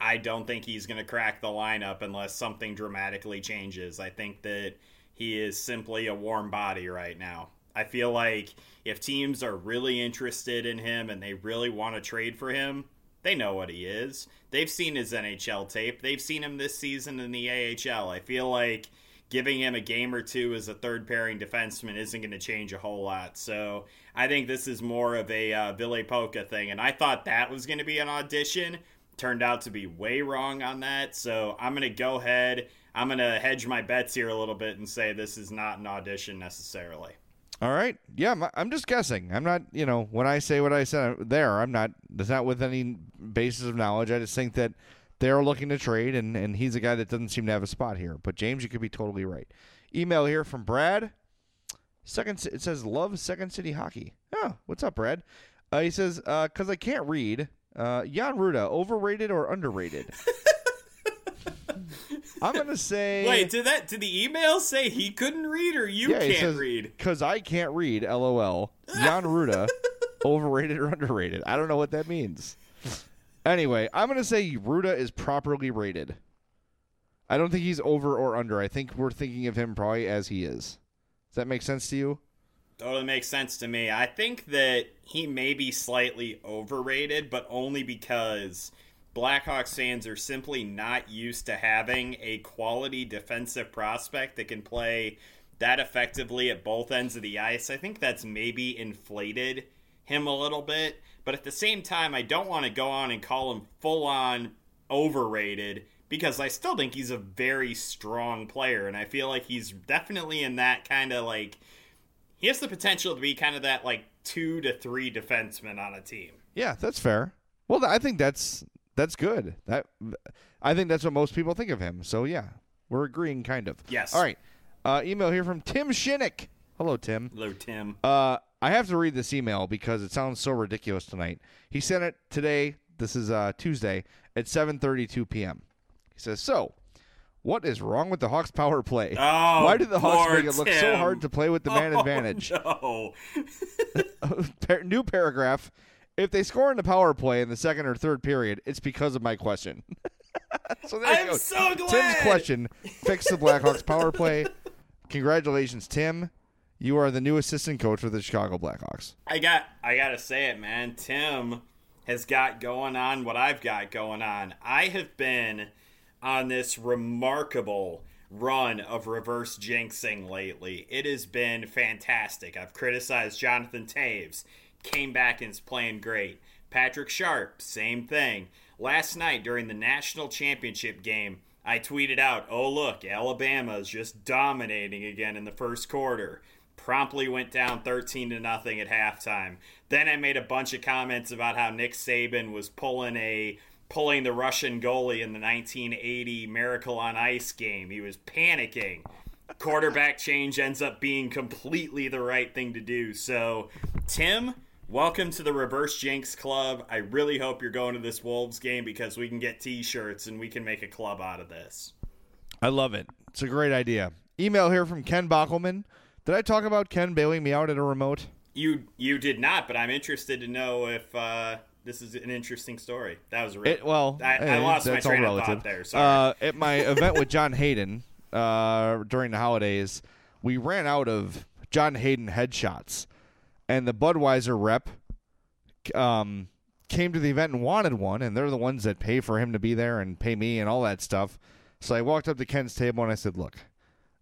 I don't think he's going to crack the lineup unless something dramatically changes. I think that he is simply a warm body right now. I feel like if teams are really interested in him and they really want to trade for him, they know what he is. They've seen his NHL tape. They've seen him this season in the AHL. I feel like giving him a game or two as a third pairing defenseman isn't going to change a whole lot. So I think this is more of a uh, Ville Pokka thing. And I thought that was going to be an audition. Turned out to be way wrong on that. So I'm going to go ahead. I'm going to hedge my bets here a little bit and say this is not an audition necessarily. All right. Yeah, I'm- just guessing. I'm not, you know, when I say what I said there, I'm not, it's not with any basis of knowledge. I just think that they're looking to trade, and, and he's a guy that doesn't seem to have a spot here. But, James, you could be totally right. Email here from Brad. Second, it says, love Second City Hockey. Oh, what's up, Brad? Uh, he says, because I can't read, uh, Jan Rutta, overrated or underrated? I'm going to say. Wait, did that did the email say he couldn't read or you Yeah, can't says, read? Because I can't read, lol. Jan Rutta, overrated or underrated? I don't know what that means. Anyway, I'm going to say Rutta is properly rated. I don't think he's over or under. I think we're thinking of him probably as he is. Does that make sense to you? Totally makes sense to me. I think that he may be slightly overrated, but only because Blackhawks fans are simply not used to having a quality defensive prospect that can play that effectively at both ends of the ice. I think that's maybe inflated him a little bit, but at the same time, I don't want to go on and call him full on overrated because I still think he's a very strong player, and I feel like he's definitely in that kind of like he has the potential to be kind of that like two to three defenseman on a team. Yeah, that's fair. Well, I think that's that's good. That I think that's what most people think of him. So yeah, we're agreeing kind of. Yes. All right. Uh, email here from Tim Shinnick. Hello, Tim. Hello, Tim. Uh, I have to read this email because it sounds so ridiculous tonight. He sent it today. This is uh, Tuesday at 7:32 p.m. He says, "So, what is wrong with the Hawks power play? Oh, Why did the Hawks make it look so hard to play with the man Oh, advantage?" No. New paragraph. If they score in the power play in the second or third period, it's because of my question. so there you I'm go. so Tim's question: Fix the Blackhawks power play. Congratulations, Tim. You are the new assistant coach for the Chicago Blackhawks. I got I gotta say it, man. Tim has got going on what I've got going on. I have been on this remarkable run of reverse jinxing lately. It has been fantastic. I've criticized Jonathan Toews, came back and is playing great. Patrick Sharp, same thing. Last night during the national championship game, I tweeted out, "Oh look, Alabama is just dominating again in the first quarter." Promptly went down 13 to nothing at halftime. Then I made a bunch of comments about how Nick Saban was pulling a pulling the Russian goalie in the 1980 Miracle on Ice game. He was panicking. Quarterback change ends up being completely the right thing to do. So, Tim, welcome to the Reverse Jinx Club. I really hope you're going to this Wolves game because we can get t-shirts and we can make a club out of this. I love it. It's a great idea. Email here from Ken Bockelman. Did I talk about Ken bailing me out at a remote? You you did not, but I'm interested to know if uh, this is an interesting story. That was really It, well, I, I eh, lost my train of thought there. Sorry. Uh, at my event with John Hayden uh, during the holidays, we ran out of John Hayden headshots, and the Budweiser rep um, came to the event and wanted one, and they're the ones that pay for him to be there and pay me and all that stuff. So I walked up to Ken's table and I said, "Look,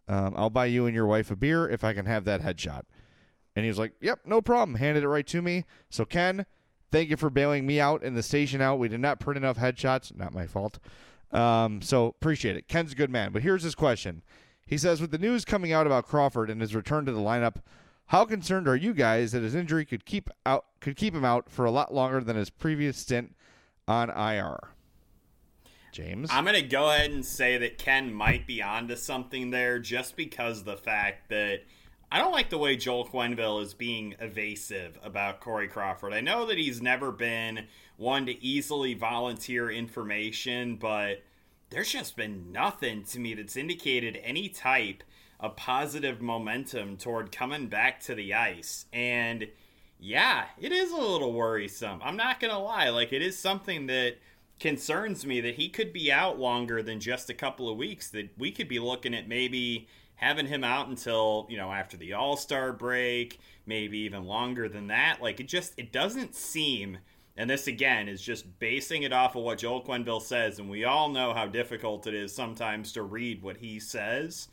um, I'll buy you and your wife a beer if I can have that headshot." And he was like, "Yep, no problem." Handed it right to me. So Ken, thank you for bailing me out and the station out. We did not print enough headshots. Not my fault. Um, so appreciate it. Ken's a good man. But here's his question. He says, with the news coming out about Crawford and his return to the lineup, how concerned are you guys that his injury could keep out could keep him out for a lot longer than his previous stint on IR? James. I'm going to go ahead and say that Ken might be onto something there just because the fact that I don't like the way Joel Quenneville is being evasive about Corey Crawford. I know that he's never been one to easily volunteer information, but there's just been nothing to me that's indicated any type of positive momentum toward coming back to the ice. And yeah, it is a little worrisome. I'm not going to lie. Like, it is something that concerns me that he could be out longer than just a couple of weeks, that we could be looking at maybe having him out until, you know, after the All-Star break, maybe even longer than that. Like, it just, it doesn't seem and this again is just basing it off of what Joel Quenneville says, and we all know how difficult it is sometimes to read what he says.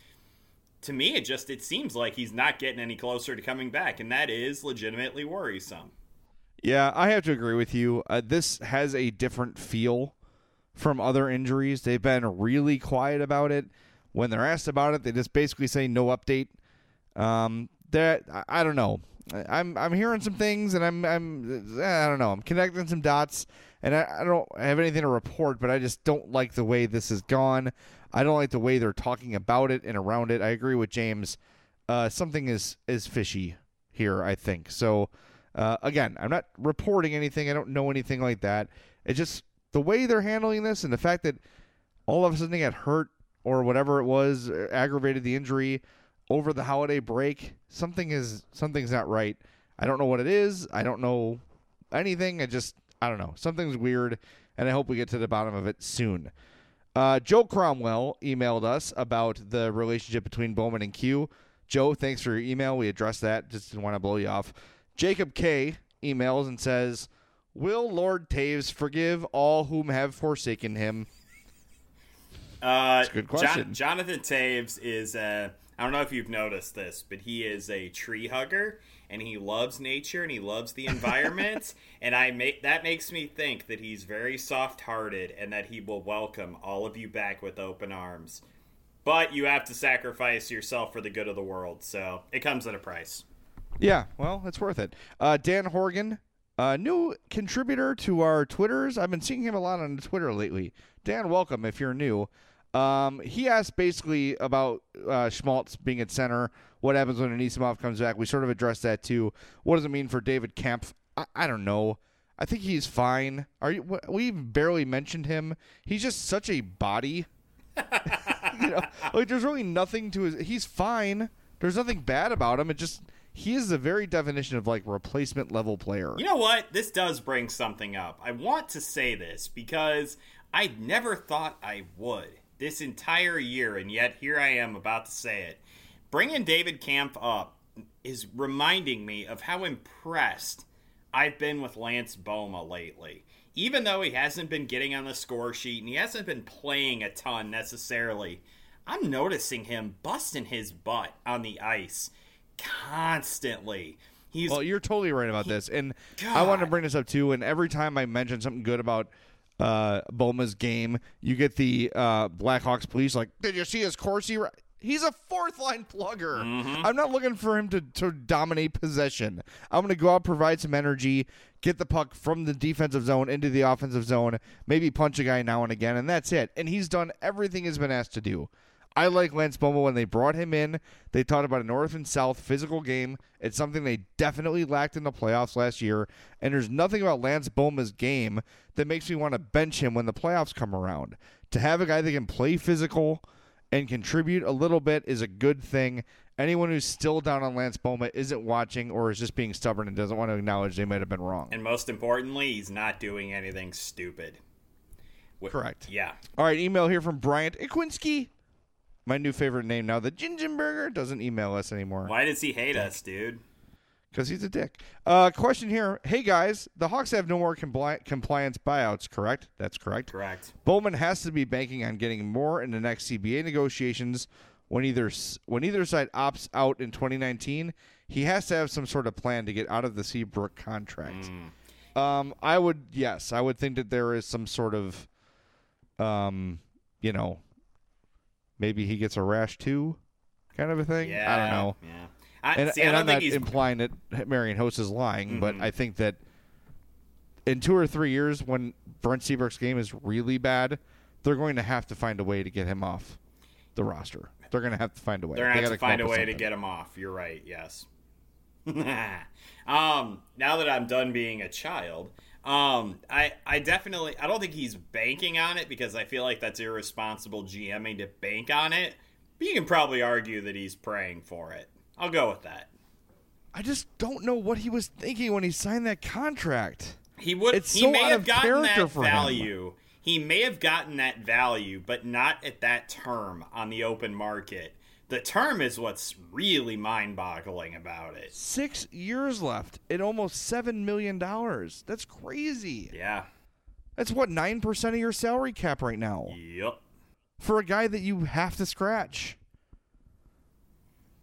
To me, it just it seems like he's not getting any closer to coming back, and that is legitimately worrisome. Yeah, I have to agree with you. Uh, this has a different feel from other injuries. They've been really quiet about it. When they're asked about it, they just basically say no update. Um, that I, I don't know. I'm I'm hearing some things, and I'm I'm I don't know. I'm connecting some dots, and I, I don't have anything to report, but I just don't like the way this has gone. I don't like the way they're talking about it and around it. I agree with James. Uh, something is is fishy here. I think so. Uh, again, I'm not reporting anything. I don't know anything like that. It's just the way they're handling this, and the fact that all of a sudden they got hurt or whatever it was, uh, aggravated the injury over the holiday break. Something is something's not right. I don't know what it is. I don't know anything. I just I don't know. Something's weird, and I hope we get to the bottom of it soon. Uh, Joe Cromwell emailed us about the relationship between Bowman and Q. Joe, thanks for your email. We addressed that. Just didn't want to blow you off. Jacob K emails and says, "Will Lord Toews forgive all whom have forsaken him?" Uh, That's a good question. Jon- Jonathan Toews is. Uh, I don't know if you've noticed this, but he is a tree hugger and he loves nature and he loves the environment. and I make that makes me think that he's very soft-hearted and that he will welcome all of you back with open arms. But you have to sacrifice yourself for the good of the world, so it comes at a price. Yeah, well, it's worth it. Uh, Dan Horgan, uh, new contributor to our Twitters. I've been seeing him a lot on Twitter lately. Dan, welcome if you're new. Um, he asked basically about uh, Schmaltz being at center. What happens when Anisimov comes back? We sort of addressed that too. What does it mean for David Kampf? I, I don't know. I think he's fine. Are you? We barely mentioned him. He's just such a body. you know, like there's really nothing to his. He's fine. There's nothing bad about him. It just he is the very definition of like replacement level player. You know what? This does bring something up. I want to say this because I never thought I would this entire year, and yet here I am about to say it. Bringing David Kampf up is reminding me of how impressed I've been with Lance Bouma lately. Even though he hasn't been getting on the score sheet and he hasn't been playing a ton necessarily, I'm noticing him busting his butt on the ice constantly. He's well, you're totally right about this, and I want to bring this up too. And every time I mention something good about uh, Bouma's game, you get the uh, Blackhawks police like, did you see his Corsi? He's a fourth line plugger. Mm-hmm. I'm not looking for him to, to dominate possession. I'm going to go out, provide some energy, get the puck from the defensive zone into the offensive zone, maybe punch a guy now and again, and that's it. And he's done everything he's been asked to do. I like Lance Bouma when they brought him in. They talked about a north and south physical game. It's something they definitely lacked in the playoffs last year. And there's nothing about Lance Bouma's game that makes me want to bench him when the playoffs come around. To have a guy that can play physical and contribute a little bit is a good thing. Anyone who's still down on Lance Bouma isn't watching or is just being stubborn and doesn't want to acknowledge they might have been wrong. And most importantly, he's not doing anything stupid. Correct. Yeah. All right, email here from Bryant Ikwinski my new favorite name now. The Gingenberger doesn't email us anymore. Why does he hate us, dude? Because he's a dick. Uh, question here. Hey guys, the Hawks have no more compli- compliance buyouts, correct? That's correct. Correct. Bowman has to be banking on getting more in the next CBA negotiations. When either when either side opts out in 2019, he has to have some sort of plan to get out of the Seabrook contract. Mm. Um, I would yes, I would think that there is some sort of, um, you know, maybe he gets a rash too, kind of a thing. Yeah, I don't know. Yeah, I, and, see, and I think he's implying that Marian Hossa is lying, but Mhm. I think that in two or three years, when Brent Seabrook's game is really bad, they're going to have to find a way to get him off the roster. They're going to have to find a way. They're gonna They have gotta find a way to get him off. You're right. Yes. um, now that I'm done being a child, um, I I definitely I don't think he's banking on it because I feel like that's irresponsible GMing to bank on it. But you can probably argue that he's praying for it. I'll go with that. I just don't know what he was thinking when he signed that contract. He would. It's he so may out have of gotten character that for him. value. He may have gotten that value, but not at that term on the open market. The term is what's really mind-boggling about it. Six years left at almost seven million dollars. That's crazy. Yeah. That's what nine percent of your salary cap right now Yep. for a guy that you have to scratch.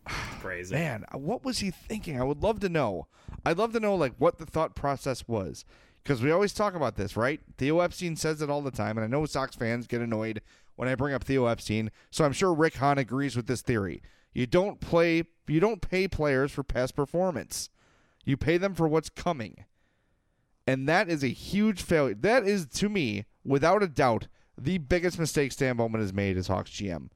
Crazy. Man, uh, what was he thinking? I would love to know. I'd love to know like what the thought process was. Because we always talk about this, right? Theo Epstein says it all the time, and I know Sox fans get annoyed when I bring up Theo Epstein. So I'm sure Rick Hahn agrees with this theory. You don't play you don't pay players for past performance. You pay them for what's coming. And that is a huge failure. That is to me, without a doubt, the biggest mistake Stan Bowman has made as Hawks GM.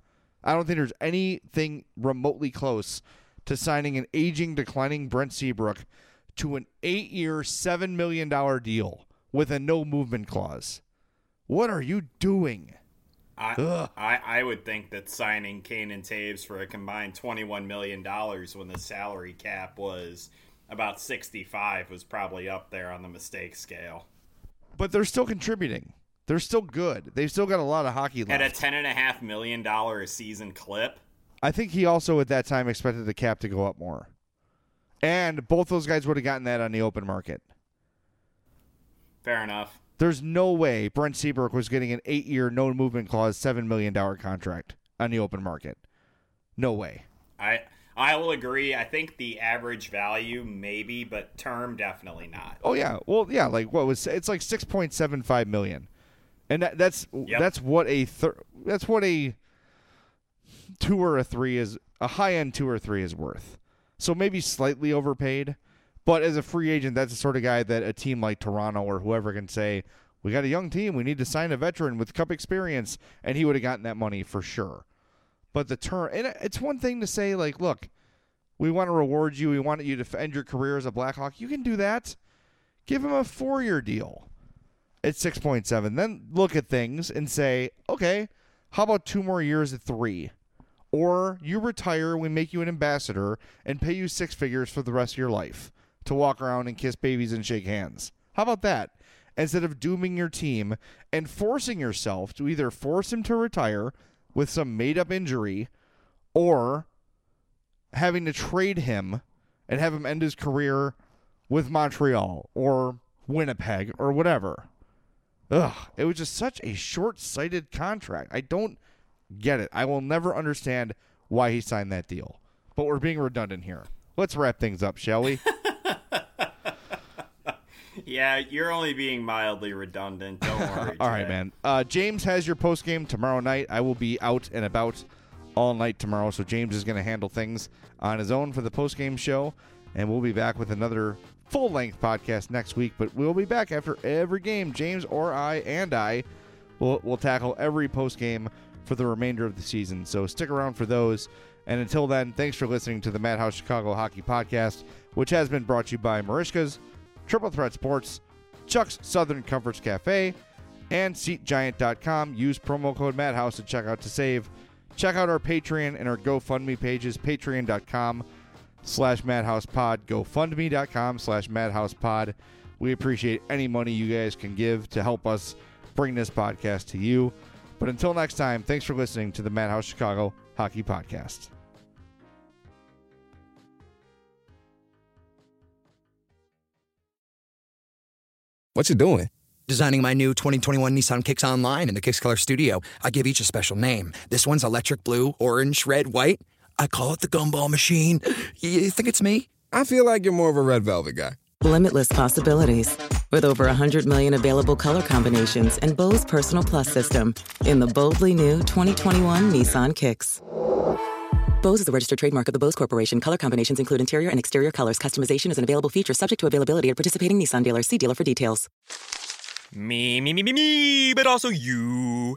I don't think there's anything remotely close to signing an aging, declining Brent Seabrook to an eight year, $7 million deal with a no movement clause. What are you doing? I, I I would think that signing Kane and Toews for a combined twenty-one million dollars when the salary cap was about sixty-five was probably up there on the mistake scale. But they're still contributing. They're still good. They've still got a lot of hockey left. At a ten and a half million dollar a season clip. I think he also at that time expected the cap to go up more. And both those guys would have gotten that on the open market. Fair enough. There's no way Brent Seabrook was getting an eight year no movement clause, $7 million contract on the open market. No way. I I will agree. I think the average value maybe, but term definitely not. Oh yeah, well yeah, like what was it's like six point seven five million, and that, that's Yep. that's what a thir- that's what a two or a three is a high end two or three is worth. So maybe slightly overpaid, but as a free agent, that's the sort of guy that a team like Toronto or whoever can say, "We got a young team, we need to sign a veteran with cup experience," and he would have gotten that money for sure. But the term, and it's one thing to say like, "Look, we want to reward you. We want you to end your career as a Blackhawk." You can do that. Give him a four-year deal at six point seven. Then look at things and say, "Okay, how about two more years at three? Or you retire, we make you an ambassador and pay you six figures for the rest of your life to walk around and kiss babies and shake hands. How about that? Instead of dooming your team and forcing yourself to either force him to retire with some made up injury or having to trade him and have him end his career with Montreal or Winnipeg or whatever. Ugh, it was just such a short sighted contract. I don't get it. I will never understand why he signed that deal. But we're being redundant here. Let's wrap things up, shall we? Yeah, you're only being mildly redundant. Don't worry. All right, man. Uh, James has your post game tomorrow night. I will be out and about all night tomorrow, so James is going to handle things on his own for the post game show, and we'll be back with another full length podcast next week. But we'll be back after every game. James or I and I will will tackle every post game for the remainder of the season. So stick around for those. And until then, thanks for listening to the Madhouse Chicago Hockey Podcast, which has been brought to you by Merichka's, Triple Threat Sports, Chuck's Southern Comforts Cafe, and SeatGiant.com. Use promo code Madhouse to check out to save. Check out our Patreon and our GoFundMe pages, patreon.com slash madhousepod, gofundme.com slash madhousepod. We appreciate any money you guys can give to help us bring this podcast to you. But until next time, thanks for listening to the Madhouse Chicago Hockey Podcast. What's it doing? Designing my new 2021 Nissan Kicks online in the Kicks Color Studio. I give each a special name. This one's electric blue, orange, red, white. I call it the gumball machine. You think it's me? I feel like you're more of a red velvet guy. Limitless possibilities. With over 100 million available color combinations and Bose Personal Plus system in the boldly new 2021 Nissan Kicks. Bose is a registered trademark of the Bose Corporation. Color combinations include interior and exterior colors. Customization is an available feature subject to availability at participating Nissan dealers. See dealer for details. Me, me, me, me, me, but also you.